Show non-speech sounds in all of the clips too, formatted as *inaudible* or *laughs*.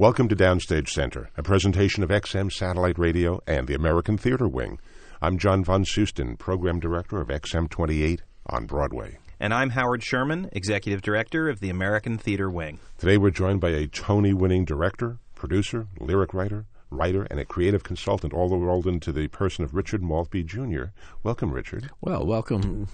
Welcome to Downstage Center, a presentation of XM Satellite Radio and the American Theater Wing. I'm John von Soosten, Program Director of XM 28 on Broadway. And I'm Howard Sherman, Executive Director of the American Theater Wing. Today we're joined by a Tony winning director, producer, lyric writer, writer, and a creative consultant, all rolled into the person of Richard Maltby Jr. Welcome, Richard. Well, welcome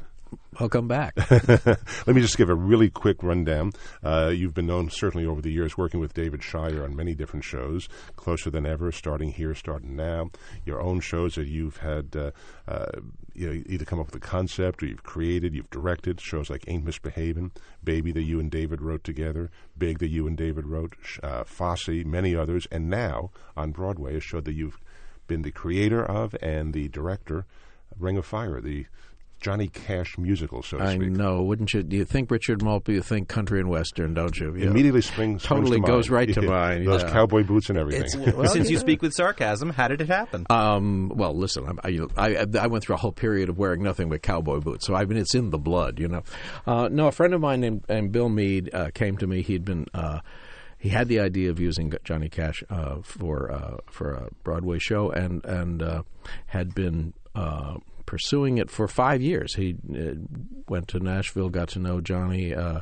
Welcome back. *laughs* Let me just give a really quick rundown. Uh, you've been known certainly over the years working with David Shire on many different shows, Closer Than Ever, Starting Here, Starting Now, your own shows that you've had uh, uh, you know, either come up with a concept or you've created, you've directed, shows like Ain't Misbehavin', Baby that you and David wrote together, Big that you and David wrote, uh, Fosse, many others, and now on Broadway a show that you've been the creator of and the director, Ring of Fire, the Johnny Cash musical, so to I speak. know, wouldn't you? Do you think Richard Maltby? You think country and western, don't you? Yeah. Immediately springs totally springs goes to right to Yeah. *laughs* mind. Those yeah. cowboy boots and everything. *laughs* Well, Since you speak with sarcasm, how did it happen? Um, well, listen, I'm, I, I I went through a whole period of wearing nothing but cowboy boots, so I mean it's in the blood, you know. Uh, no, a friend of mine named, named Bill Meade uh, came to me. He'd been uh, he had the idea of using Johnny Cash uh, for uh, for a Broadway show, and and uh, had been. Pursuing it for five years, he uh, went to Nashville, got to know Johnny. Uh,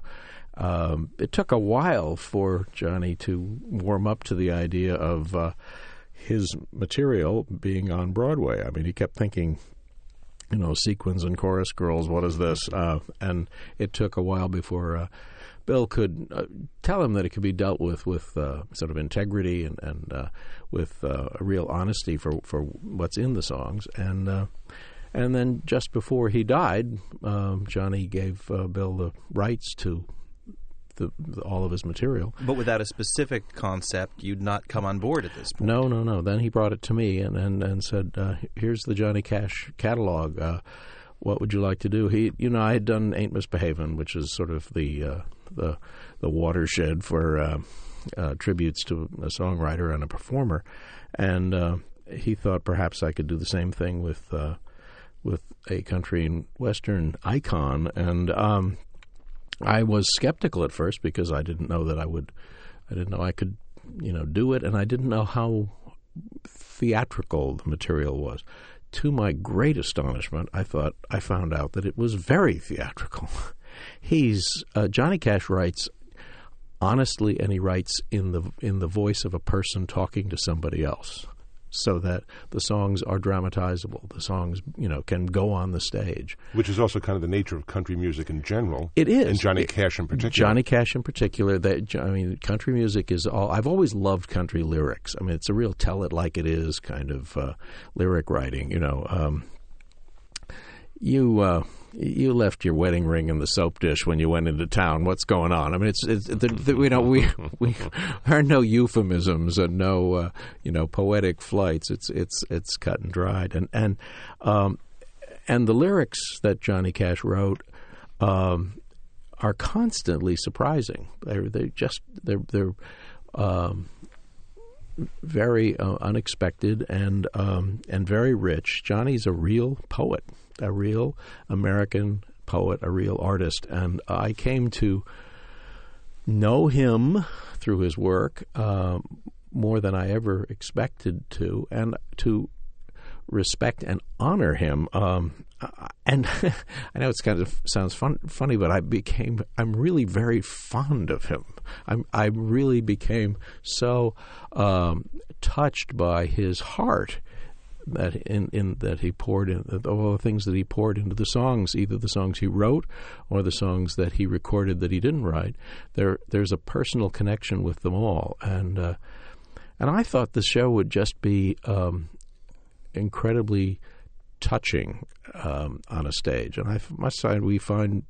um, it took a while for Johnny to warm up to the idea of uh, his material being on Broadway. I mean, he kept thinking, you know, sequins and chorus girls. What is this? Uh, and it took a while before uh, Bill could uh, tell him that it could be dealt with with sort of integrity and and with a real honesty for for what's in the songs. And and then just before he died, um, Johnny gave uh, Bill the rights to. The, the, all of his material, But without a specific concept, you'd not come on board at this point. no, no, no. Then he brought it to me and and, and said, uh, "Here's the Johnny Cash catalog. Uh, what would you like to do?" He, you know, I had done "Ain't Misbehavin'," which is sort of the uh, the the watershed for uh, uh, tributes to a songwriter and a performer, and uh, he thought perhaps I could do the same thing with uh, with a country and western icon, and um, I was skeptical at first because I didn't know that I would, I didn't know I could, you know, do it, and I didn't know how theatrical the material was. To my great astonishment, I thought I found out that it was very theatrical. *laughs* He's uh, Johnny Cash writes honestly, and he writes in the in the voice of a person talking to somebody else, so that the songs are dramatizable. The songs, you know, can go on the stage. Which is also kind of the nature of country music in general. It is. And Johnny It- Cash in particular. Johnny Cash in particular. That I mean, country music is all. I've always loved country lyrics. I mean, it's a real tell it like it is kind of uh, lyric writing. You know, um, you uh, you left your wedding ring in the soap dish when you went into town. What's going on? I mean, it's, it's the, the, you know we *laughs* we there are no euphemisms and no uh, you know poetic flights. It's it's it's cut and dried and and um, and the lyrics that Johnny Cash wrote. Um, are constantly surprising. They're they just they're they're um, very uh, unexpected and um, and very rich. Johnny's a real poet, a real American poet, a real artist, and I came to know him through his work um, more than I ever expected to, and to respect and honor him. Um, uh, and *laughs* I know it's kind of sounds fun, funny, but I became I'm really very fond of him. I'm I really became so um, touched by his heart that in, in that he poured in all the things that he poured into the songs, either the songs he wrote or the songs that he recorded that he didn't write. There there's a personal connection with them all, and uh, and I thought the show would just be um, incredibly touching um, on a stage. And I must say, we find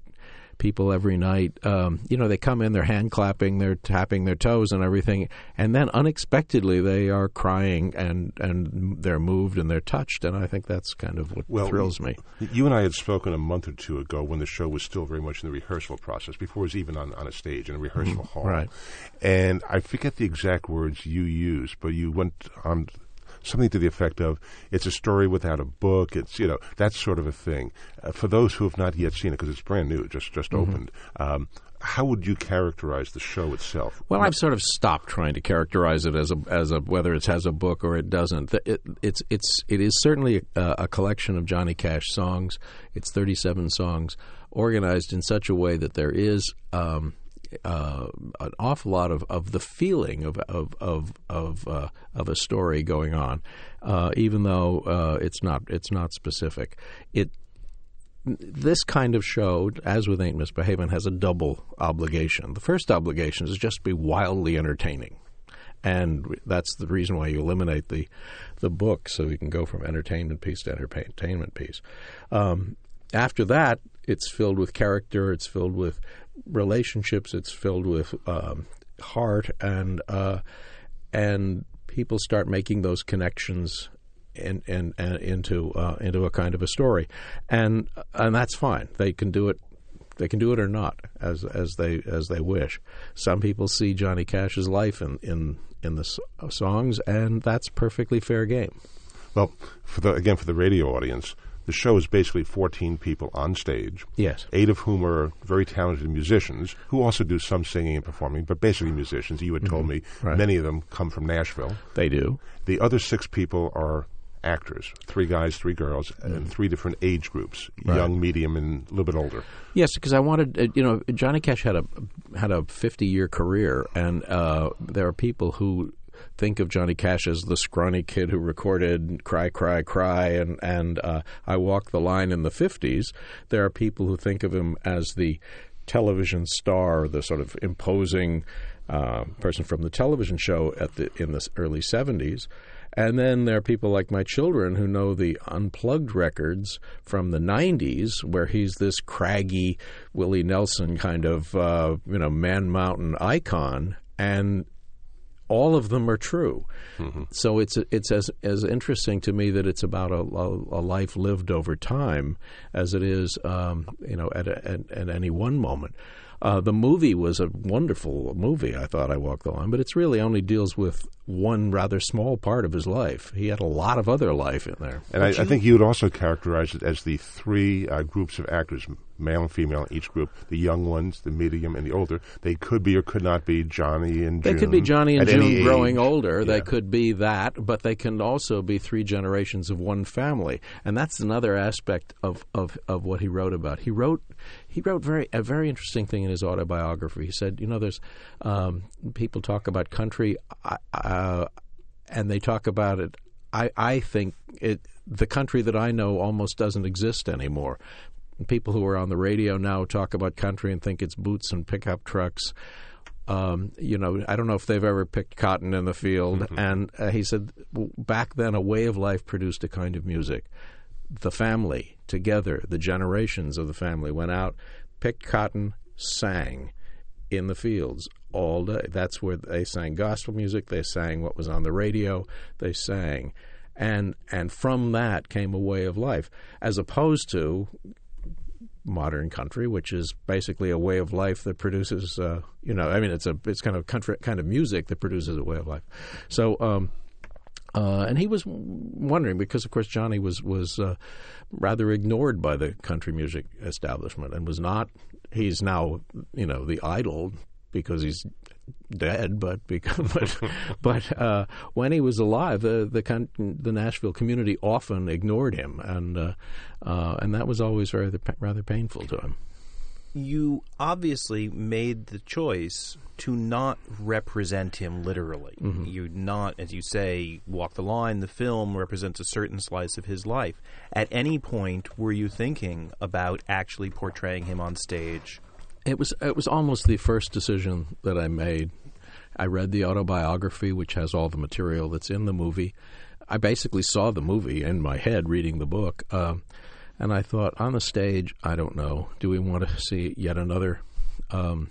people every night. Um, you know, they come in, they're hand clapping, they're tapping their toes and everything, and then unexpectedly they are crying and and they're moved and they're touched. And I think that's kind of what Well, thrills me. You and I had spoken a month or two ago when the show was still very much in the rehearsal process, before it was even on, on a stage in a rehearsal hall. Mm-hmm. right. And I forget the exact words you used, but you went on something to the effect of it's a story without a book. It's you know that sort of a thing. Uh, for those who have not yet seen it, because it's brand new, just just Mm-hmm. opened. Um, how would you characterize the show itself? Well, I've sort of stopped trying to characterize it as a as a whether it has a book or it doesn't. It, it's it's it is certainly a, a collection of Johnny Cash songs. It's 37 songs organized in such a way that there is. Um, uh, an awful lot of, of the feeling of of of of, uh, of a story going on, uh, even though uh, it's not it's not specific. It this kind of show, as with Ain't Misbehavin', has a double obligation. The first obligation is just to be wildly entertaining. And that's the reason why you eliminate the the book, so you can go from entertainment piece to entertainment piece. Um, after that, it's filled with character, it's filled with relationships, it's filled with um, heart, and uh, and people start making those connections and, and, and into uh, into a kind of a story, and and that's fine. They can do it. They can do it or not, as as they as they wish. Some people see Johnny Cash's life in in in the songs, and that's perfectly fair game. Well, for the again for the radio audience, the show is basically 14 people on stage. Yes. Eight of whom are very talented musicians who also do some singing and performing, but basically musicians. You had told mm-hmm. me right. many of them come from Nashville. They do. The other six people are actors three guys, three girls, mm. and three different age groups right. young, medium, and a little bit older. Yes, because I wanted, uh, you know, Johnny Cash had a had a 50 year career, and uh, there are people who think of Johnny Cash as the scrawny kid who recorded "Cry, Cry, Cry" and and uh, "I Walk the Line" in the 50s. There are people who think of him as the television star, the sort of imposing uh, person from the television show at the in the early 70s. And then there are people like my children who know the unplugged records from the 90s, where he's this craggy Willie Nelson kind of, uh, you know, man mountain icon. And all of them are true. Mm-hmm. So it's it's as as interesting to me that it's about a, a, a life lived over time as it is, um, you know, at, a, at, at any one moment. Uh, the movie was a wonderful movie. I thought I walked the line, but it's really only deals with one rather small part of his life. He had a lot of other life in there. And I, I, think you would also characterize it as the three uh, groups of actors, male and female in each group, the young ones, the medium, and the older. They could be or could not be Johnny and They June could be Johnny and June growing age. older. Yeah. They could be that, but they can also be three generations of one family. And that's another aspect of, of, of what he wrote about. He wrote he wrote very a very interesting thing in his autobiography. He said, you know, there's um, people talk about country. Uh, and they talk about it. I, I think it the country that I know almost doesn't exist anymore. People who are on the radio now talk about country and think it's boots and pickup trucks. Um, you know, I don't know if they've ever picked cotton in the field. Mm-hmm. And uh, he said back then, a way of life produced a kind of music. The family together, the generations of the family went out, picked cotton, sang in the fields all day. That's where they sang gospel music. They sang what was on the radio. They sang, and and from that came a way of life, as opposed to modern country, which is basically a way of life that produces, uh, you know, I mean, it's a it's kind of country kind of music that produces a way of life. So. Um, uh, and he was wondering because, of course, Johnny was was uh, rather ignored by the country music establishment and was not. He's now, you know, the idol because he's dead, but because, *laughs* but but uh, when he was alive, the the the Nashville community often ignored him, and uh, uh, and that was always rather rather painful to him. You obviously made the choice to not represent him literally. Mm-hmm. You not, as you say, walk the line. The film represents a certain slice of his life. At any point, were you thinking about actually portraying him on stage? It was it was almost the first decision that I made. I read the autobiography, which has all the material that's in the movie. I basically saw the movie in my head reading the book, uh, and I thought, on the stage, I don't know. Do we want to see yet another um,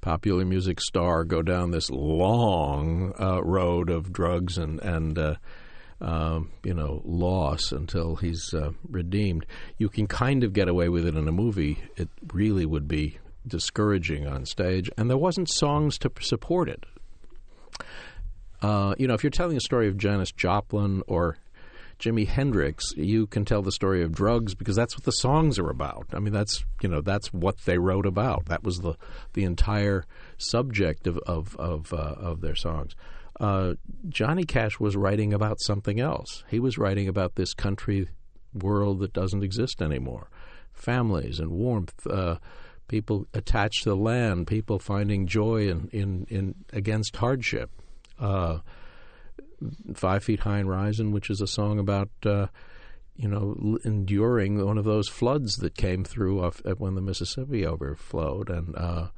popular music star go down this long uh, road of drugs and and uh, um, you know, loss until he's uh, redeemed. You can kind of get away with it in a movie. It really would be discouraging on stage, and there wasn't songs to support it. Uh, you know, if you're telling a story of Janis Joplin or Jimi Hendrix, you can tell the story of drugs because that's what the songs are about. I mean, that's you know that's what they wrote about. That was the the entire subject of of of, uh, of their songs. Uh, Johnny Cash was writing about something else. He was writing about this country world that doesn't exist anymore, families and warmth. Uh, people attached to the land, people finding joy in, in, in against hardship. Uh, Five Feet High and Rising, which is a song about uh, you know enduring one of those floods that came through off, when the Mississippi overflowed, and uh,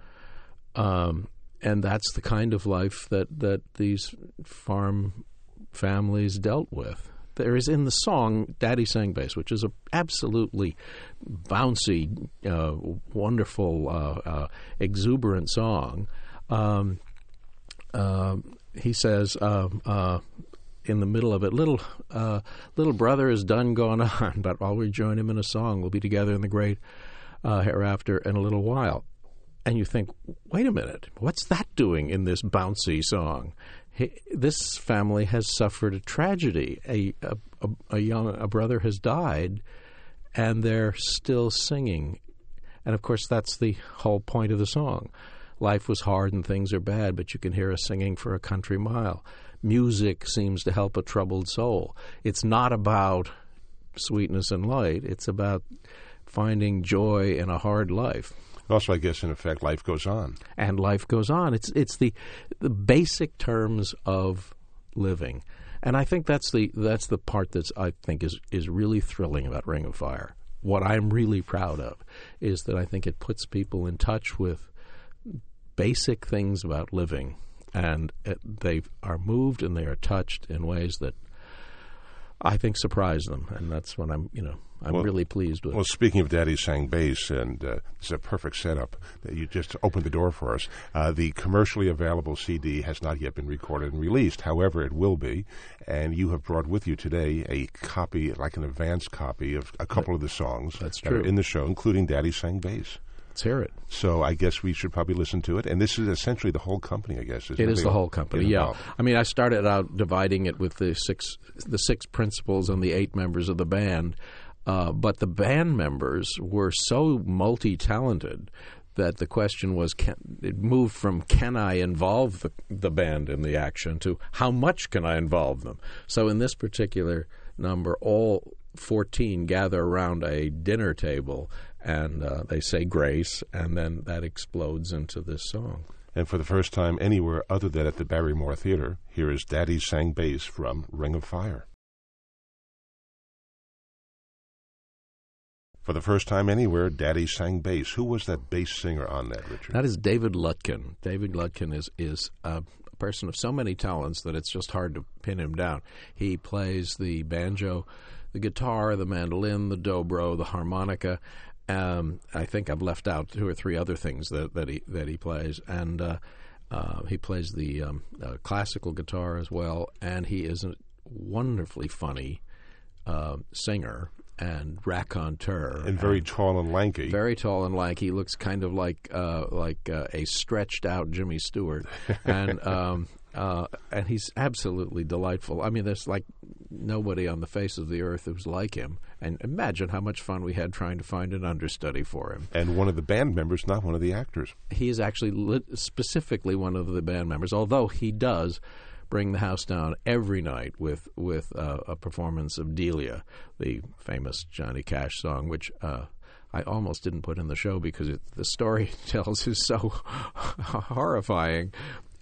um, and that's the kind of life that that these farm families dealt with. There is in the song "Daddy Sang Bass," which is a absolutely bouncy, uh, wonderful, uh, uh, exuberant song. Um, um he says um, uh, in the middle of it, little uh, little brother is done gone *laughs* on, but I'll rejoin him in a song. We'll be together in the great uh, hereafter in a little while. And you think, wait a minute, what's that doing in this bouncy song? He, this family has suffered a tragedy. A, a, a young a brother has died, and they're still singing. And of course, that's the whole point of the song life was hard and things are bad, but you can hear us singing for a country mile. Music seems to help a troubled soul. It's not about sweetness and light, it's about finding joy in a hard life. Also, I guess in effect, life goes on, and life goes on. It's it's the the basic terms of living, and I think that's the that's the part that's I think is is really thrilling about Ring of Fire. What I'm really proud of is that I think it puts people in touch with basic things about living, and it, they are moved and they are touched in ways that I think surprise them, and that's what I'm, you know, I'm well, really pleased with. Well, speaking of Daddy Sang Bass, and uh, it's a perfect setup that you just opened the door for us. Uh, the commercially available CD has not yet been recorded and released. However, it will be, and you have brought with you today a copy, like an advance copy of a couple of the songs That's that true. are in the show, including Daddy Sang Bass. Let's hear it. So I guess we should probably listen to it. And this is essentially the whole company, I guess. It is the whole company. Yeah. I mean, I started out dividing it with the six the six principals and the eight members of the band. Uh, but the band members were so multi talented that the question was can, it moved from can I involve the, the band in the action to how much can I involve them. So in this particular number, all 14 gather around a dinner table and uh, they say grace, and then that explodes into this song. And for the first time anywhere other than at the Barrymore Theater, here is Daddy Sang Bass from Ring of Fire. For the first time anywhere, Daddy sang bass. Who was that bass singer on that, Richard? That is David Lutken. David Lutken is is a person of so many talents that it's just hard to pin him down. He plays the banjo, the guitar, the mandolin, the dobro, the harmonica, um, I think I've left out two or three other things that, that he that he plays, and uh, uh, he plays the um, uh, classical guitar as well, and he is a wonderfully funny uh, singer and raconteur, and very and tall and lanky. Very tall and lanky. He looks kind of like uh, like uh, a stretched out Jimmy Stewart, *laughs* and um, uh, and he's absolutely delightful. I mean, there's like nobody on the face of the earth who's like him. And imagine how much fun we had trying to find an understudy for him. And one of the band members, not one of the actors. He is actually lit- specifically one of the band members, although he does bring the house down every night with with uh, a performance of Delia, the famous Johnny Cash song, which. Uh, I almost didn't put in the show because it, the story *laughs* tells is so *laughs* horrifying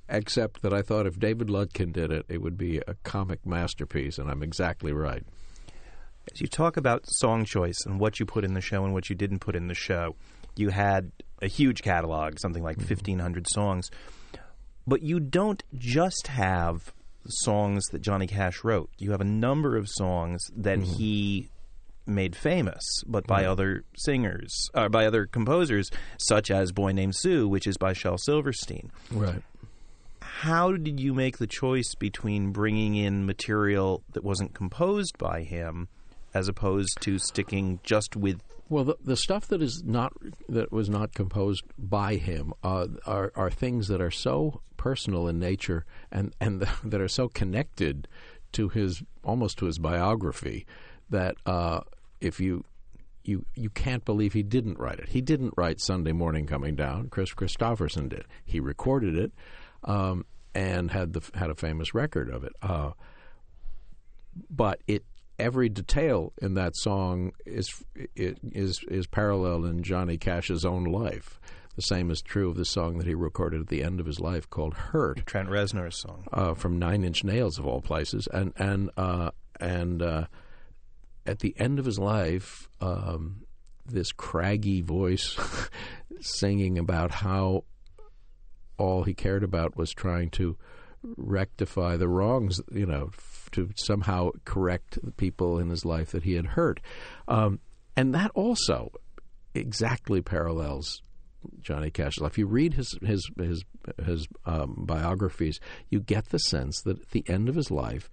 except that I thought if David Lutken did it, it would be a comic masterpiece, and I'm exactly right. As you talk about song choice and what you put in the show and what you didn't put in the show, you had a huge catalog, something like mm-hmm. 1,500 songs. But you don't just have songs that Johnny Cash wrote. You have a number of songs that mm-hmm. he made famous, but by other singers, uh, by other composers, such as Boy Named Sue, which is by Shel Silverstein. Right how did you make the choice between bringing in material that wasn't composed by him as opposed to sticking just with well, the, the stuff that is not that was not composed by him uh, are are things that are so personal in nature and and the, *laughs* that are so connected to his almost to his biography that uh, if you you you can't believe he didn't write it. He didn't write Sunday Morning Coming Down. Kris Kristofferson did. He recorded it um, and had the had a famous record of it. Uh, but it every detail in that song is is is parallel in Johnny Cash's own life. The same is true of the song that he recorded at the end of his life called "Hurt," Trent Reznor's song. Uh, from Nine Inch Nails of all places, and and uh, and uh, at the end of his life, um, this craggy voice *laughs* singing about how all he cared about was trying to rectify the wrongs, you know, to somehow correct the people in his life that he had hurt. Um, and that also exactly parallels Johnny Cash's life. You read his his his his um, biographies, you get the sense that at the end of his life,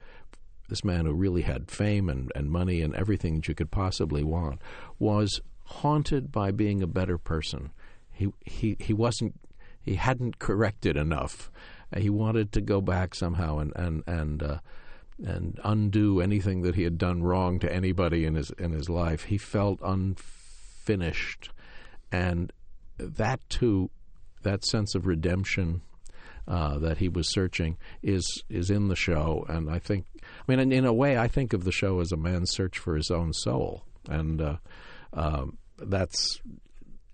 this man who really had fame and, and money and everything that you could possibly want was haunted by being a better person. He he he wasn't he hadn't corrected enough. He wanted to go back somehow and and and uh, and undo anything that he had done wrong to anybody in his in his life. He felt unfinished, and that too, that sense of redemption uh, that he was searching is is in the show. And I think, I mean, in, in, a way, I think of the show as a man's search for his own soul, and uh, um, that's.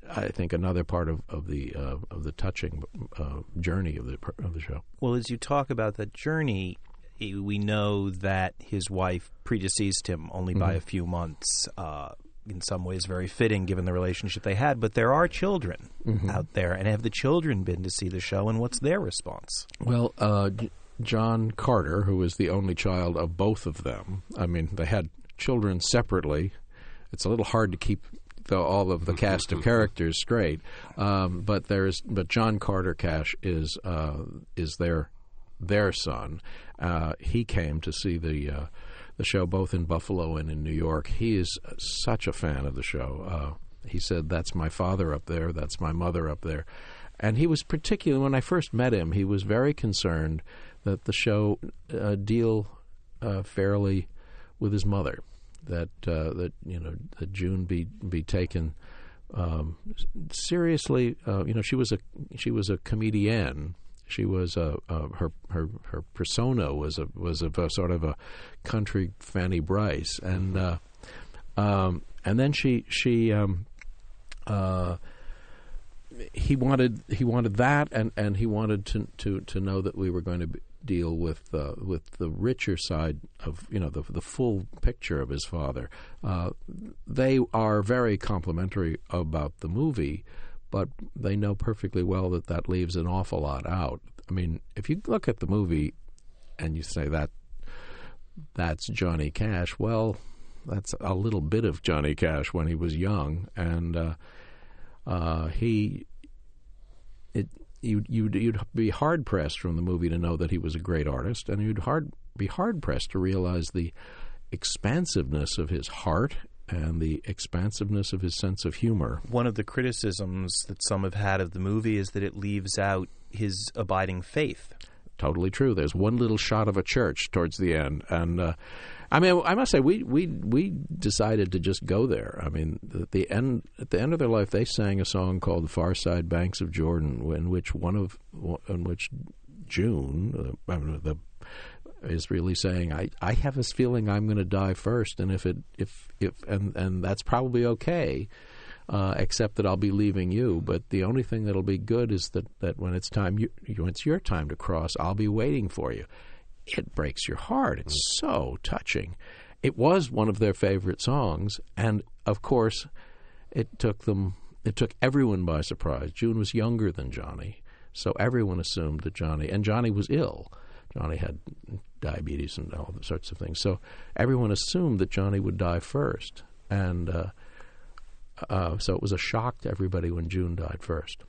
I think another part of, of the uh, of the touching uh, journey of the of the show. Well, as you talk about that journey, we know that his wife predeceased him only mm-hmm. by a few months. Uh, in some ways, very fitting given the relationship they had. But there are children mm-hmm. out there, and have the children been to see the show, and what's their response? Well, uh, John Carter, who was the only child of both of them, I mean, they had children separately. It's a little hard to keep the, all of the *laughs* cast of characters straight, um, but there's but John Carter Cash is uh, is their their son. Uh, he came to see the uh, the show both in Buffalo and in New York. He is such a fan of the show. Uh, he said, "That's my father up there. That's my mother up there." And he was particularly when I first met him, he was very concerned that the show uh, deal uh, fairly with his mother, that uh, that you know that June be be taken um, seriously. You know, she was a she was a comedienne she was a, a, her her her persona was a was a, a, sort of a country Fanny Brice, and uh, um, and then she she um, uh, he wanted he wanted that, and, and he wanted to, to to know that we were going to deal with uh, with the richer side of you know the the full picture of his father. Uh, they are very complimentary about the movie but they know perfectly well that that leaves an awful lot out. I mean, if you look at the movie and you say that that's Johnny Cash, well, that's a little bit of Johnny Cash when he was young, and uh, uh, he it you'd, you'd you'd be hard pressed from the movie to know that he was a great artist, and you'd hard be hard pressed to realize the expansiveness of his heart and the expansiveness of his sense of humor. One of the criticisms that some have had of the movie is that it leaves out his abiding faith. Totally true. There's one little shot of a church towards the end, and uh, I mean, I must say, we we we decided to just go there. I mean, at the end at the end of their life, they sang a song called "The Far Side Banks of Jordan," in which one of in which June, uh, the is really saying, I, I have this feeling I'm going to die first, and if it if if and and that's probably okay, uh, except that I'll be leaving you. But the only thing that'll be good is that that when it's time you when it's your time to cross, I'll be waiting for you. It breaks your heart. It's mm. so touching. It was one of their favorite songs, and of course, it took them. It took everyone by surprise. June was younger than Johnny, so everyone assumed that Johnny and Johnny was ill. Johnny had diabetes and all sorts of things. So everyone assumed that Johnny would die first, and uh, uh, so it was a shock to everybody when June died first.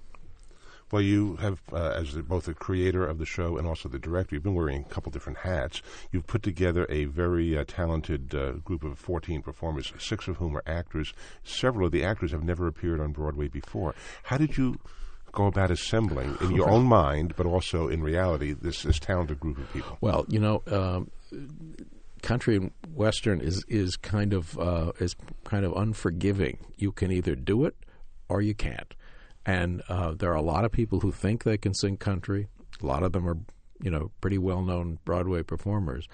Well, you have, uh, as both the creator of the show and also the director, you've been wearing a couple different hats. You've put together a very uh, talented uh, group of 14 performers, six of whom are actors. Several of the actors have never appeared on Broadway before. How did you go about assembling in your own mind, but also in reality, this this talented group of people? Well, you know, um, country and western is is kind of uh, is kind of unforgiving. You can either do it or you can't. And uh, there are a lot of people who think they can sing country. A lot of them are, you know, pretty well known Broadway performers.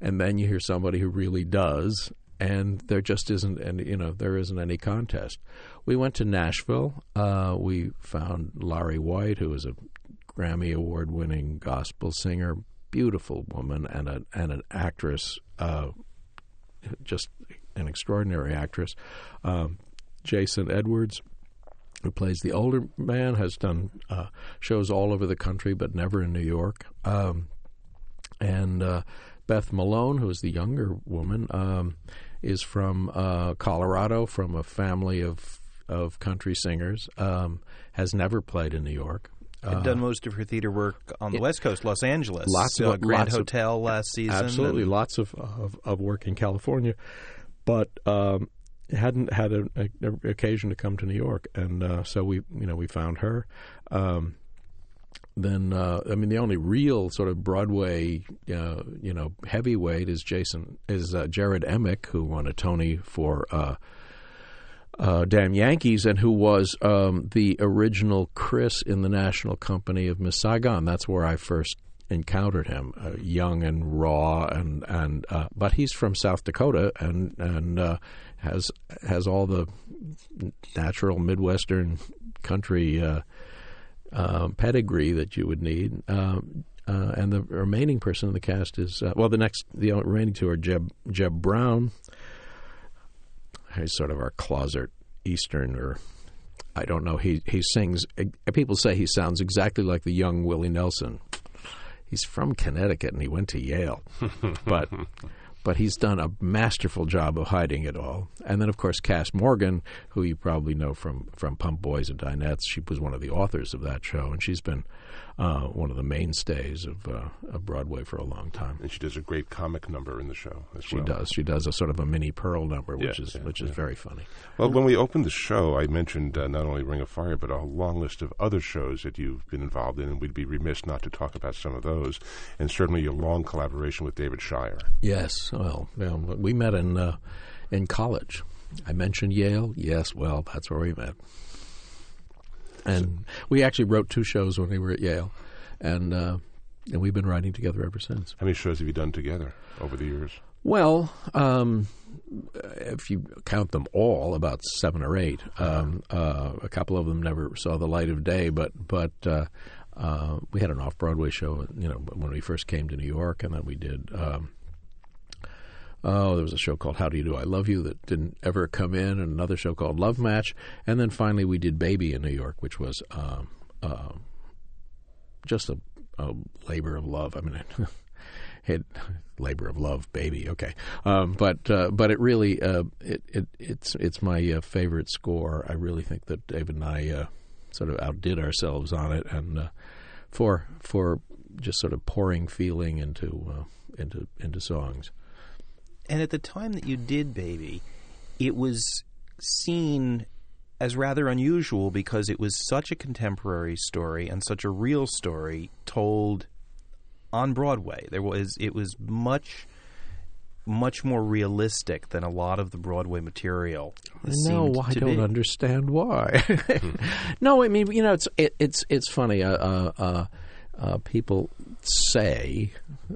And then you hear somebody who really does, and there just isn't any, you know, there isn't any contest. We went to Nashville. Uh, we found Lari White, who is a Grammy Award winning gospel singer, beautiful woman, and, a, and an actress, uh, just an extraordinary actress. Um, Jason Edwards who plays the older man, has done uh, shows all over the country, but never in New York. Um, and uh, Beth Malone, who is the younger woman, um, is from uh, Colorado, from a family of of country singers. Um, has never played in New York. Had done most of her theater work on the it- West Coast, Los Angeles. Lots uh, of- Grand lots of- Hotel last season. Absolutely, and- lots of, of of work in California, but um, hadn't had an occasion to come to New York, and uh, so we you know we found her. Um, then uh, I mean the only real sort of Broadway uh, you know heavyweight is Jason is uh, Jarrod Emick who won a Tony for. Uh, uh, Damn Yankees, and who was um, the original Chris in the National Company of Miss Saigon. That's where I first encountered him, uh, young and raw, and and but he's from South Dakota and and has has all the natural Midwestern country uh, uh, pedigree that you would need. Um, uh, and the remaining person in the cast is uh, well, the next the remaining two are Jeb Jeb Brown. He's sort of our closet Eastern or I don't know. He he sings. People say he sounds exactly like the young Willie Nelson. He's from Connecticut and he went to Yale, *laughs* but but he's done a masterful job of hiding it all. And then of course Cass Morgan, who you probably know from from Pump Boys and Dinettes, she was one of the authors of that show, and she's been uh, one of the mainstays of, uh, of Broadway for a long time. And she does a great comic number in the show as She well. does. She does a sort of a Minnie Pearl number, which Yeah, is yeah, which is yeah. very funny. Well, when we opened the show, I mentioned uh, not only Ring of Fire, but a long list of other shows that you've been involved in, and we'd be remiss not to talk about some of those, and certainly your long collaboration with David Shire. Yes. Well, we met in uh, in college. I mentioned Yale. Yes. Well, that's where we met. And we actually wrote two shows when we were at Yale, and uh, and we've been writing together ever since. How many shows have you done together over the years? Well, um, if you count them all, about seven or eight. Um, uh, a couple of them never saw the light of day, but but uh, uh, we had an off Broadway show, you know, when we first came to New York, and then we did. Um, Oh, there was a show called How Do You Do I Love You that didn't ever come in, and another show called Love Match, and then finally we did Baby in New York, which was uh, just a, a labor of love. I mean, *laughs* it labor of love, baby. Okay, um, but uh, but it really uh, it, it it's it's my uh, favorite score. I really think that David and I uh, sort of outdid ourselves on it, and uh, for for just sort of pouring feeling into into into songs. And at the time that you did Baby, it was seen as rather unusual because it was such a contemporary story and such a real story told on Broadway. There was it was much much more realistic than a lot of the Broadway material. No, I don't be. understand why. *laughs* no, I mean, you know, it's it, it's it's funny. Uh, uh, uh, uh, people say,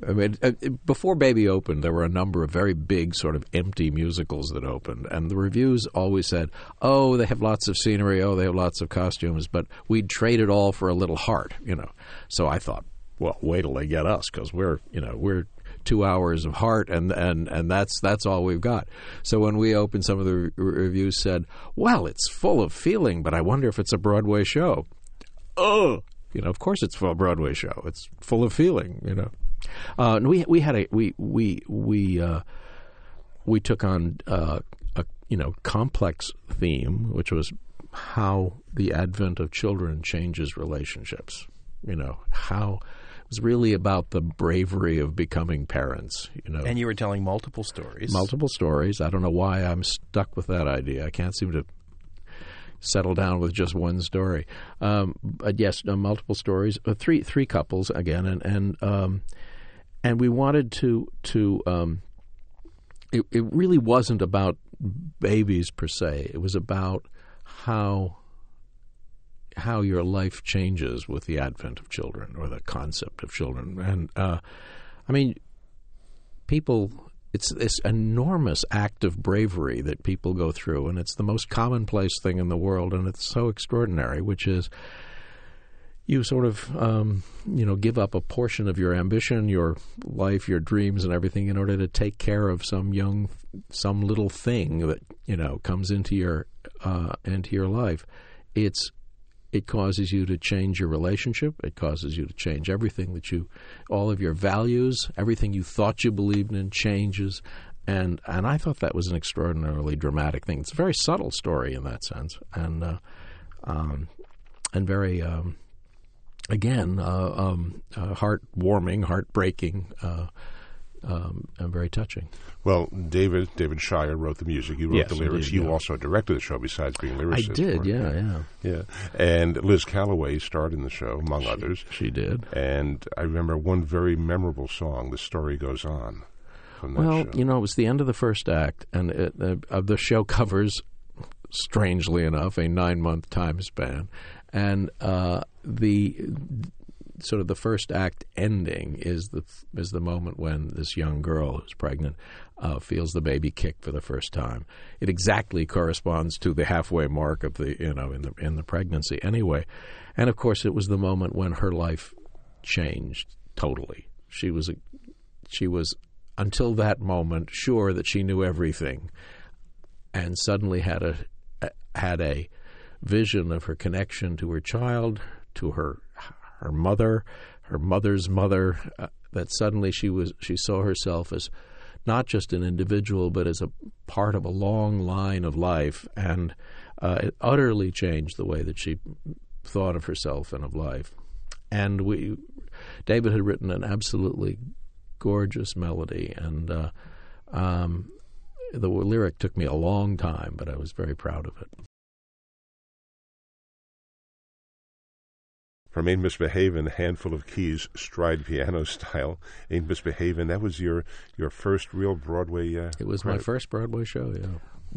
I mean, uh, before Baby opened, there were a number of very big, sort of empty musicals that opened, and the reviews always said, "Oh, they have lots of scenery. Oh, they have lots of costumes, but we'd trade it all for a little heart." You know, so I thought, well, wait till they get us because we're, you know, we're two hours of heart, and and and that's that's all we've got. So when we opened, some of the re- reviews said, "Well, it's full of feeling, but I wonder if it's a Broadway show." Oh, you know, of course it's a Broadway show. It's full of feeling. You know, uh, and we we had a we we we uh, we took on uh, a you know complex theme, which was how the advent of children changes relationships. You know how it was really about the bravery of becoming parents. You know, And you were telling multiple stories. multiple stories. I don't know why I'm stuck with that idea. I can't seem to settle down with just one story. Um, but yes, no, multiple stories. Uh, three three couples again, and and um, and we wanted to to um, it, it really wasn't about babies per se. It was about how how your life changes with the advent of children or the concept of children. And uh, I mean, people. It's this enormous act of bravery that people go through, and it's the most commonplace thing in the world, and it's so extraordinary, which is you sort of um, you know give up a portion of your ambition, your life, your dreams, and everything in order to take care of some young, some little thing that you know comes into your uh, into your life. It's it causes you to change your relationship. It causes you to change everything that you, all of your values, everything you thought you believed in changes. And and I thought that was an extraordinarily dramatic thing. It's a very subtle story in that sense, and uh, um, and very um, again, uh, um, uh, heartwarming, heartbreaking, uh, um, and very touching. Well, David David Shire wrote the music. You wrote Yes, the lyrics. indeed, you yeah. also directed the show, besides being lyricist. I did, it. yeah, yeah. yeah. And Liz Callaway starred in the show, among others. She did. And I remember one very memorable song. The story goes on. From that Well, show. you know, it was the end of the first act, and it, uh, uh, the show covers, strangely enough, a nine-month time span, and uh, the sort of the first act ending is the is the moment when this young girl who's pregnant uh, feels the baby kick for the first time. It exactly corresponds to the halfway mark of the you know in the in the pregnancy anyway, and of course it was the moment when her life changed totally. She was a, she was until that moment sure that she knew everything, and suddenly had a had a vision of her connection to her child, to her her mother, her mother's mother. Uh, that suddenly she was she saw herself as not just an individual, but as a part of a long line of life, and uh, it utterly changed the way that she thought of herself and of life. And we, David had written an absolutely gorgeous melody, and uh, um, the lyric took me a long time, but I was very proud of it. From Ain't Misbehavin', a Handful of Keys, Stride Piano *laughs* Style. Ain't Misbehavin', that was your, your first real Broadway uh, It was my first Broadway show. Yeah,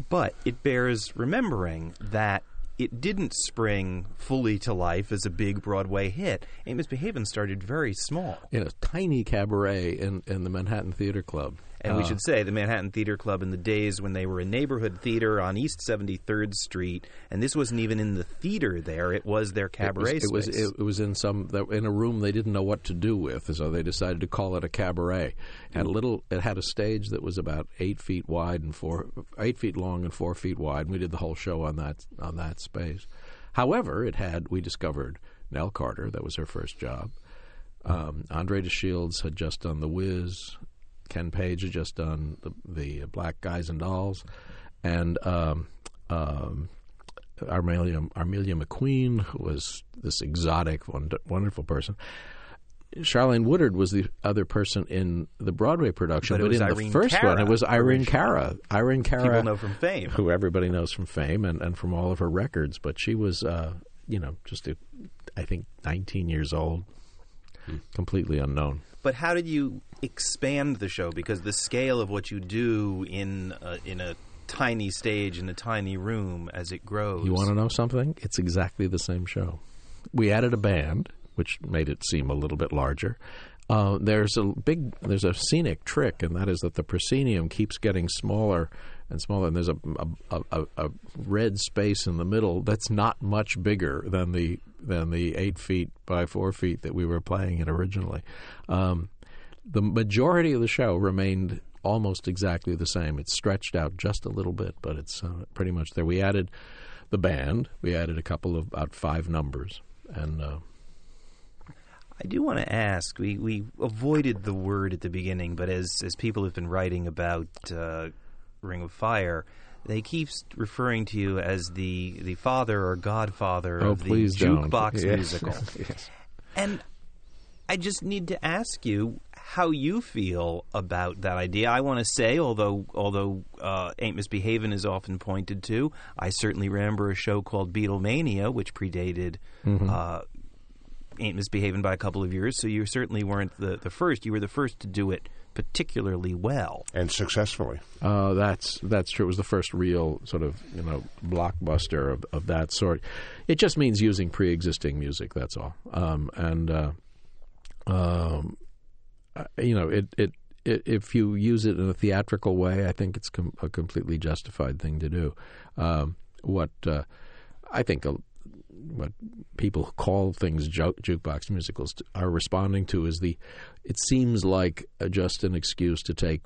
But it bears remembering that it didn't spring fully to life as a big Broadway hit. Ain't Misbehavin' started very small. in a tiny cabaret in in the Manhattan Theater Club. And we Uh, should say the Manhattan Theater Club in the days when they were a neighborhood theater on East 73rd Street, and this wasn't even in the theater there; it was their cabaret It was, space. it was it, was in some in a room they didn't know what to do with, so they decided to call it a cabaret. It had a little. It had a stage that was about eight feet wide and four eight feet long and four feet wide. And we did the whole show on that on that space. However, it had we discovered Nell Carter. That was her first job. Um, Andre DeShields had just done The Wiz. Ken Page had just done the, the Black Guys and Dolls, and um, um, Armelia, Armelia McQueen, was this exotic, wonderful person. Charlaine Woodard was the other person in the Broadway production, But was in Irene the first Cara one, it was Irene. Cara. Irene Cara, People know from Fame. who everybody knows from Fame and, and from all of her records. But she was, uh, you know, just a, I think, 19 years old, completely unknown. But how did you expand the show? Because the scale of what you do in a, in a tiny stage in a tiny room as it grows. You want to know something? It's exactly the same show. We added a band, which made it seem a little bit larger. Uh, there's a big, there's a scenic trick, and that is that the proscenium keeps getting smaller and smaller, and there's a a, a, a red space in the middle that's not much bigger than the than the eight feet by four feet that we were playing it originally. Um, the majority of the show remained almost exactly the same. It's stretched out just a little bit, but it's uh, pretty much there. We added the band. We added a couple of about five numbers, and uh, I do want to ask. We we avoided the word at the beginning, but as as people have been writing about uh, Ring of Fire, they keep referring to you as the the father or godfather oh, of the don't. jukebox *laughs* Yes. musical. *laughs* yes. And I just need to ask you how you feel about that idea. I want to say, although although uh, Ain't Misbehavin' is often pointed to, I certainly remember a show called Beatlemania, which predated Mm-hmm. uh, Ain't Misbehavin' by a couple of years, so you certainly weren't the, the first. You were the first to do it particularly well. And successfully. Uh, that's that's true. It was the first real sort of you know blockbuster of, of that sort. It just means using pre-existing music. That's all. Um, and uh, um, you know, it, it it if you use it in a theatrical way, I think it's com- a completely justified thing to do. Um, what uh, I think a, what people call things ju- jukebox musicals are responding to is the it seems like a, just an excuse to take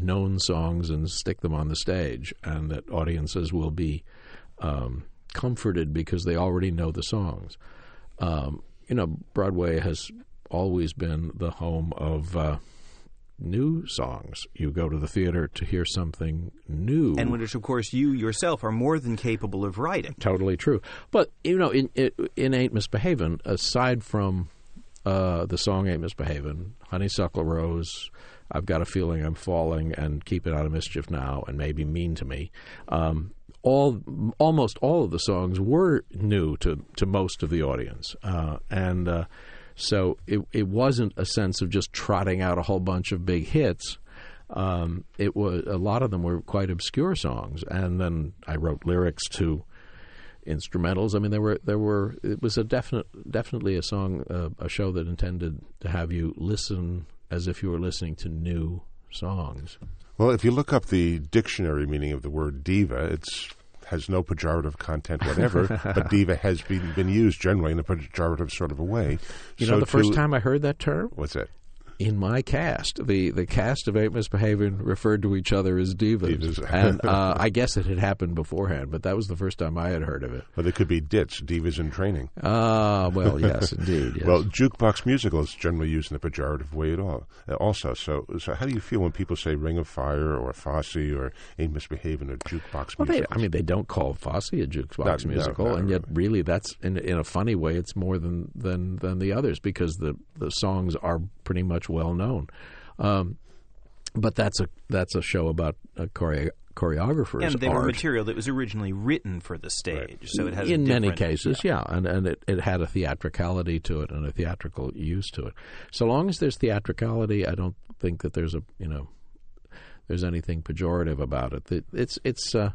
known songs and stick them on the stage, and that audiences will be um, comforted because they already know the songs. Um, you know, Broadway has always been the home of uh, new songs. You go to the theater to hear something new. And which, of course, you yourself are more than capable of writing. Totally true. But, you know, in, in Ain't Misbehavin', aside from uh, the song Ain't Misbehavin', Honeysuckle Rose, I've Got a Feeling I'm Falling, and Keep It Out of Mischief Now, and maybe Mean to Me, um, all almost all of the songs were new to, to most of the audience. Uh, and uh, so it it wasn't a sense of just trotting out a whole bunch of big hits. Um, it was a lot of them were quite obscure songs, and then I wrote lyrics to instrumentals. I mean, there were there were it was a definite definitely a song uh, a show that intended to have you listen as if you were listening to new songs. Well, if you look up the dictionary meaning of the word diva, it's has no pejorative content *laughs* whatever, but diva has been, been used generally in a pejorative sort of a way. You so know, the first time I heard that term, what's that? In my cast, the the cast of Ain't Misbehaving referred to each other as divas, Divas. and *laughs* uh, I guess it had happened beforehand, but that was the first time I had heard of it. Well, they could be dits, divas in training. Ah, well, *laughs* yes, indeed. Yes. Well, jukebox musical is generally used in a pejorative way at all. Uh, also, so so how do you feel when people say Ring of Fire or Fosse or Ain't Misbehaving or jukebox well, musical? I mean, they don't call Fosse a jukebox Not- musical, not and yet, really. really, that's in in a funny way, it's more than than than the others because the the songs are pretty much well known. Um, but that's a that's a show about uh, choreo- choreographers. And they were material that was originally written for the stage, so it has a in many cases, yeah, and and it, it had a theatricality to it and a theatrical use to it. So long as there's theatricality, I don't think that there's a you know there's anything pejorative about it. It- It's it's uh,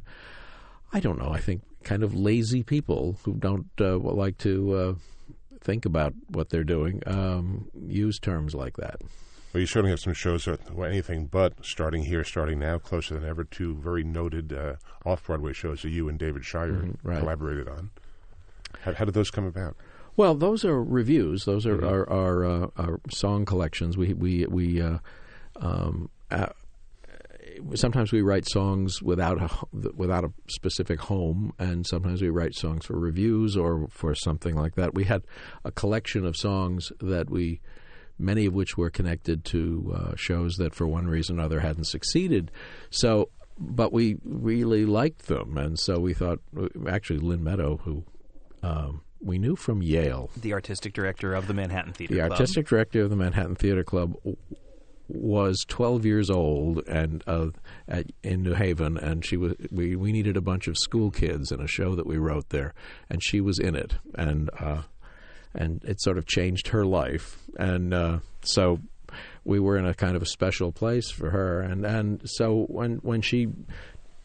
I don't know. I think kind of lazy people who don't uh, like to uh, think about what they're doing um, use terms like that. Well, you certainly have some shows that were anything but starting here, starting now, closer than ever. Two very noted uh, off-Broadway shows that you and David Shire Mm-hmm, right. collaborated on. How, how did those come about? Well, those are revues. Those are our, our, uh, our song collections. We we we uh, um, uh, sometimes we write songs without a without a specific home, and sometimes we write songs for revues or for something like that. We had a collection of songs that we. Many of which were connected to uh, shows that, for one reason or other, hadn't succeeded. So, but we really liked them, and so we thought. Actually, Lynn Meadow, who um, we knew from Yale, The artistic director of the Manhattan Theater the Club. artistic director of the Manhattan Theater Club was 12 years old and uh, at, in New Haven, and she was we, we needed a bunch of school kids in a show that we wrote there, and she was in it, and uh, and it sort of changed her life, and uh, so we were in a kind of a special place for her, and and so when when she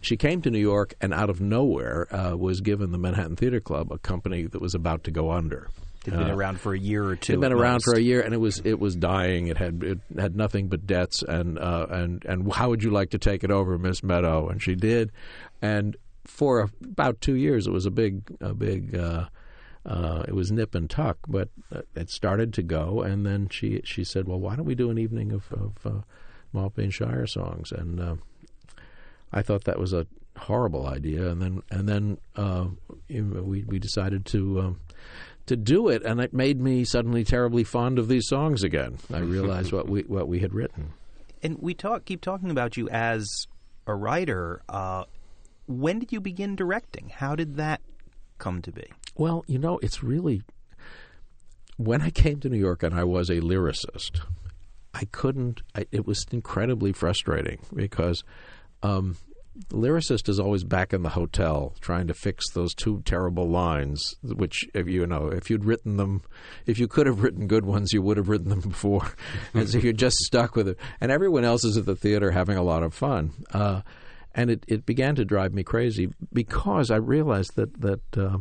she came to New York and out of nowhere uh, was given the Manhattan Theater Club, a company that was about to go under. It'd been around for a year or two. It had been around for a year, and it was it was dying. It had it had nothing but debts, and uh, and and how would you like to take it over, Miss Meadow? And she did, and for about two years, it was a big a big. Uh, uh, it was nip and tuck, but uh, it started to go, and then she she said, "Well, why don't we do an evening of, of uh, and Shire songs?" And uh, I thought that was a horrible idea, and then and then uh, we we decided to um, to do it, and it made me suddenly terribly fond of these songs again. I *laughs* realized what we what we had written. And we talk keep talking about you as a writer. Uh, when did you begin directing? How did that come to be? Well, you know, it's really when I came to New York and I was a lyricist, I couldn't. I, it was incredibly frustrating because um, the lyricist is always back in the hotel trying to fix those two terrible lines. Which, if you know, if you'd written them, if you could have written good ones, you would have written them *laughs* before, and so you're just stuck with it. And everyone else is at the theater having a lot of fun. Uh, and it, it began to drive me crazy because I realized that that uh,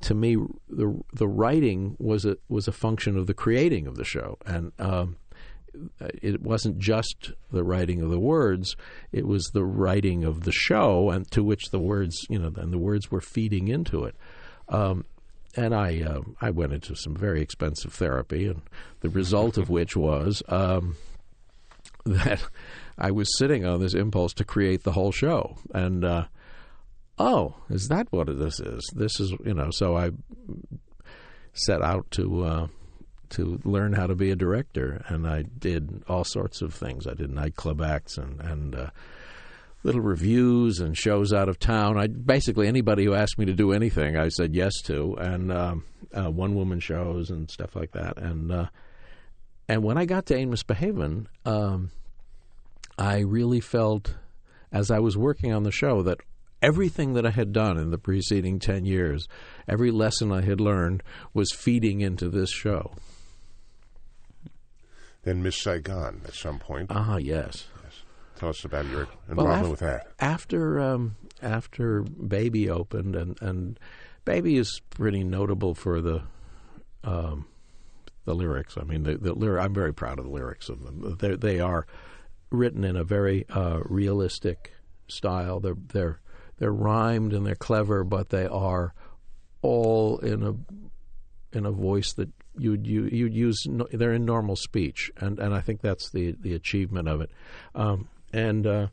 to me the the writing was a was a function of the creating of the show, and um, it wasn't just the writing of the words; it was the writing of the show, and to which the words you know and the words were feeding into it. Um, and I uh, I went into some very expensive therapy, and the result of which was um, that I was sitting on this impulse to create the whole show, and uh, oh, is that what this is? This is you know. So I set out to uh, to learn how to be a director, and I did all sorts of things. I did nightclub acts and and uh, little revues and shows out of town. I basically anybody who asked me to do anything, I said yes to, and um, uh, one woman shows and stuff like that. And uh, and when I got to Ain't Misbehavin', um, I really felt, as I was working on the show, that everything that I had done in the preceding 10 years, every lesson I had learned, was feeding into this show. Then Miss Saigon at some point. Ah, yes. Yes. Tell us about your involvement af- with that. After um, after Baby opened, and, and Baby is pretty notable for the um, the lyrics. I mean, the, the lyric. I'm very proud of the lyrics of them. They're, they are written in a very uh, realistic style. They're they're they're rhymed and they're clever, but they are all in a in a voice that you'd you, you'd use. No, they're in normal speech, and and I think that's the the achievement of it. Um, and uh,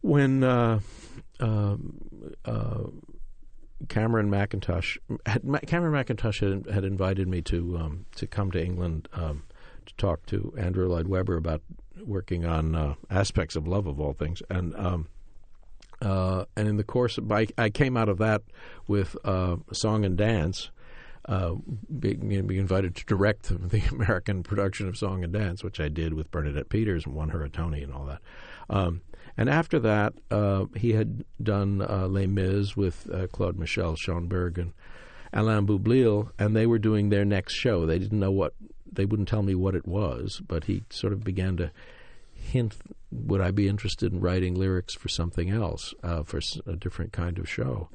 when uh, uh, Cameron Mackintosh had, Cameron Mackintosh had, had invited me to um, to come to England um, to talk to Andrew Lloyd Webber about working on uh, aspects of love of all things, and um, uh, and in the course of I, I came out of that with uh, song and dance. Uh, being, you know, invited to direct the American production of Song and Dance, which I did with Bernadette Peters and won her a Tony and all that. Um, and after that, uh, he had done uh, Les Mis with uh, Claude Michel Schoenberg and Alain Boublil, and they were doing their next show. They didn't know what, they wouldn't tell me what it was, but he sort of began to hint would I be interested in writing lyrics for something else, uh, for a different kind of show?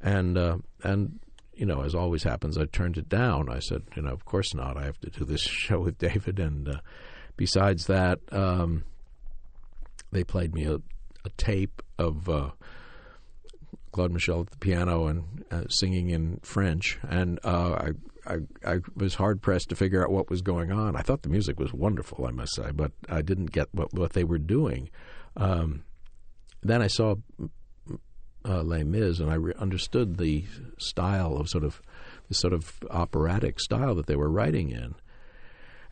And, uh, and you know, as always happens, I turned it down. I said, you know, of course not. I have to do this *laughs* show with David. And uh, besides that, um, they played me a, a tape of uh, Claude Michel at the piano and uh, singing in French. And uh, I, I, I was hard pressed to figure out what was going on. I thought the music was wonderful, I must say, but I didn't get what, what they were doing. Um, then I saw uh, Les Mis, and I re- understood the style of sort of the sort of operatic style that they were writing in.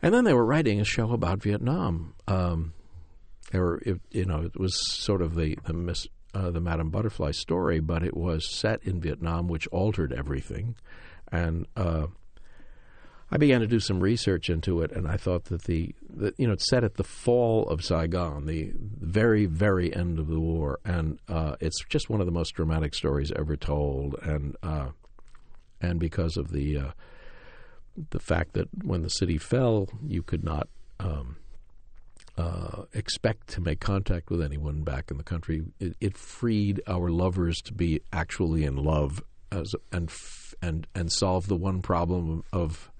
And then they were writing a show about Vietnam. Um, they were, it, you know, it was sort of the the, Miss, uh, the Madame Butterfly story, but it was set in Vietnam, which altered everything. And uh, I began to do some research into it, and I thought that the, the you know it's set at the fall of Saigon, the very very end of the war, and uh, it's just one of the most dramatic stories ever told, and uh, and because of the uh, the fact that when the city fell, you could not. Um, uh, expect to make contact with anyone back in the country. It, it freed our lovers to be actually in love as, and f- and and solve the one problem of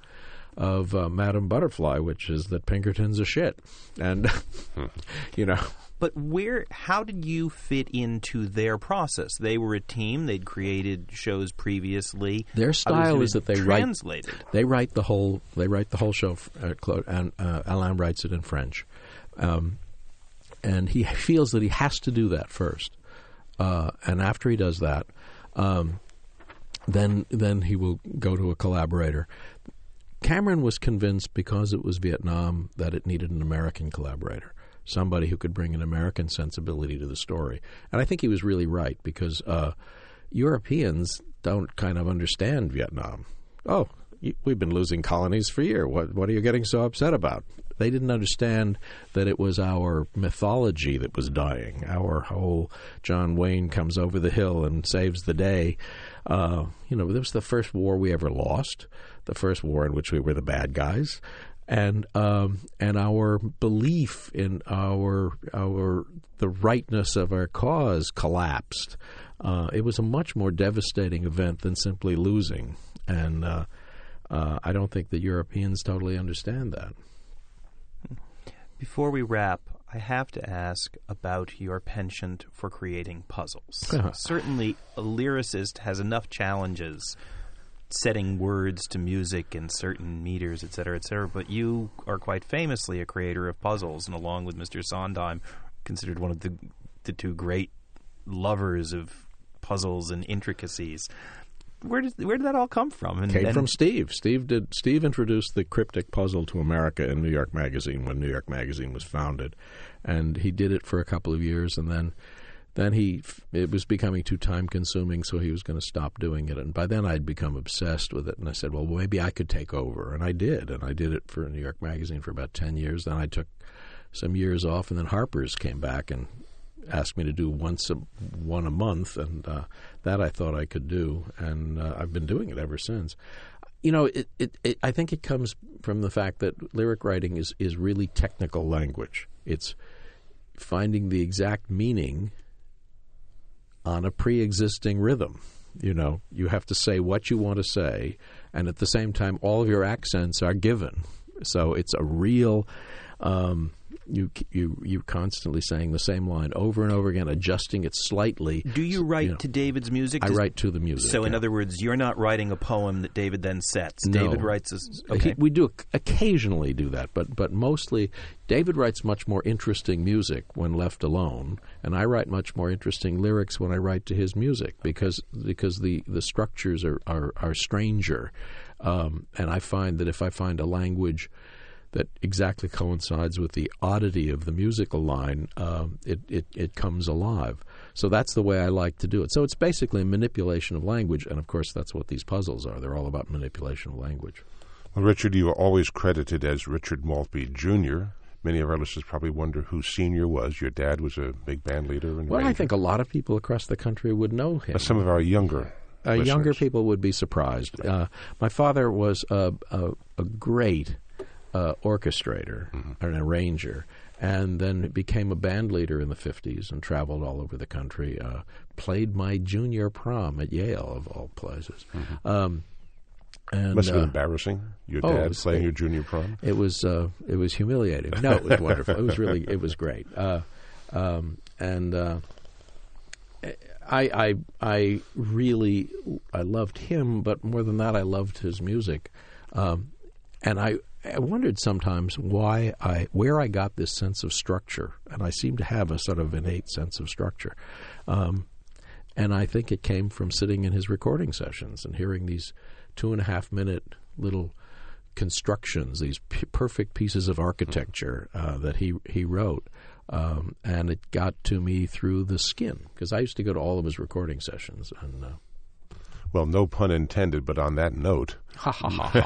of uh, Madame Butterfly, which is that Pinkerton's a shit, and *laughs* you know. But where? How did you fit into their process? They were a team. They'd created shows previously. Their style is that they translated. write. They write the whole. They write the whole show. Uh, and uh, Alain writes it in French, um, and he *laughs* feels that he has to do that first. Uh, and after he does that, um, then then he will go to a collaborator. Cameron was convinced because it was Vietnam that it needed an American collaborator, somebody who could bring an American sensibility to the story. And I think he was really right because uh, Europeans don't kind of understand Vietnam. Oh, we've been losing colonies for years. What what are you getting so upset about? They didn't understand that it was our mythology that was dying. Our whole John Wayne comes over the hill and saves the day. Uh, you know, this was the first war we ever lost, the first war in which we were the bad guys and um, and our belief in our our the rightness of our cause collapsed. Uh, it was a much more devastating event than simply losing, and uh, uh, I don't think the Europeans totally understand that. Before we wrap, I have to ask about your penchant for creating puzzles. *laughs* Uh-huh. Certainly, a lyricist has enough challenges setting words to music in certain meters, et cetera, et cetera. But you are quite famously a creator of puzzles, and along with Mr. Sondheim, considered one of the the two great lovers of puzzles and intricacies. Where did where did that all come from? And, Came and from Steve. Steve did. Steve introduced the cryptic puzzle to America in New York Magazine when New York Magazine was founded, and he did it for a couple of years, and then then he it was becoming too time consuming so he was going to stop doing it and by then i'd become obsessed with it and i said well maybe i could take over and i did and i did it for new york magazine for about 10 years then i took some years off and then harper's came back and asked me to do once a, one a month and uh, that i thought i could do and uh, i've been doing it ever since you know, it, it, it, I think it comes from the fact that lyric writing is, is really technical language. It's finding the exact meaning on a pre-existing rhythm. You know, you have to say what you want to say, and at the same time, all of your accents are given. So it's a real um, you you you constantly saying the same line over and over again, adjusting it slightly. Do you write you know, to David's music? I write to the music. So, yeah. in other words, you're not writing a poem that David then sets. No. David writes. A, okay, he, we do occasionally do that, but but mostly David writes much more interesting music when left alone, and I write much more interesting lyrics when I write to his music because because the the structures are are, are stranger, um, and I find that if I find a language that exactly coincides with the oddity of the musical line, uh, it, it, it comes alive. So that's the way I like to do it. So it's basically a manipulation of language, and of course, that's what these puzzles are. They're all about manipulation of language. Well, Richard, you are always credited as Richard Maltby Jr. Many of our listeners probably wonder who Senior was. Your dad was a big band leader. And well, Ranger. I think a lot of people across the country would know him. some of our younger uh, younger people would be surprised. Uh, my father was a, a, a great uh, orchestrator, mm-hmm. an arranger, and then became a band leader in the 50s and traveled all over the country. Uh, played my junior prom at Yale, of all places. Mm-hmm. Um, and, Must have been uh, embarrassing. Your oh, dad was, playing your junior prom. It was uh, it was humiliating. No, it was wonderful. It was really it was great. Uh, um, and uh, I I I really I loved him, but more than that, I loved his music. Um, and I I wondered sometimes why I where I got this sense of structure, and I seem to have a sort of innate sense of structure. Um, and I think it came from sitting in his recording sessions and hearing these two and a half minute little constructions, these p- perfect pieces of architecture uh, that he he wrote. Um, and it got to me through the skin because I used to go to all of his recording sessions and. Uh, well, no pun intended, but on that note, *laughs*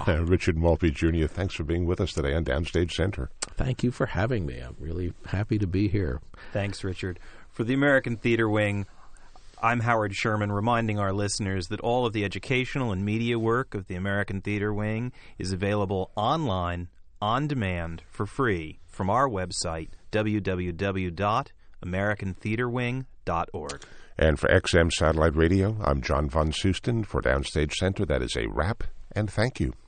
Richard Maltby Jr., thanks for being with us today on Downstage Center. Thank you for having me. I'm really happy to be here. Thanks, Richard. For the American Theater Wing, I'm Howard Sherman, reminding our listeners that all of the educational and media work of the American Theater Wing is available online, on demand, for free from our website, www.americantheaterwing.org. And for XM Satellite Radio, I'm John von Soosten for Downstage Center. That is a wrap, and thank you.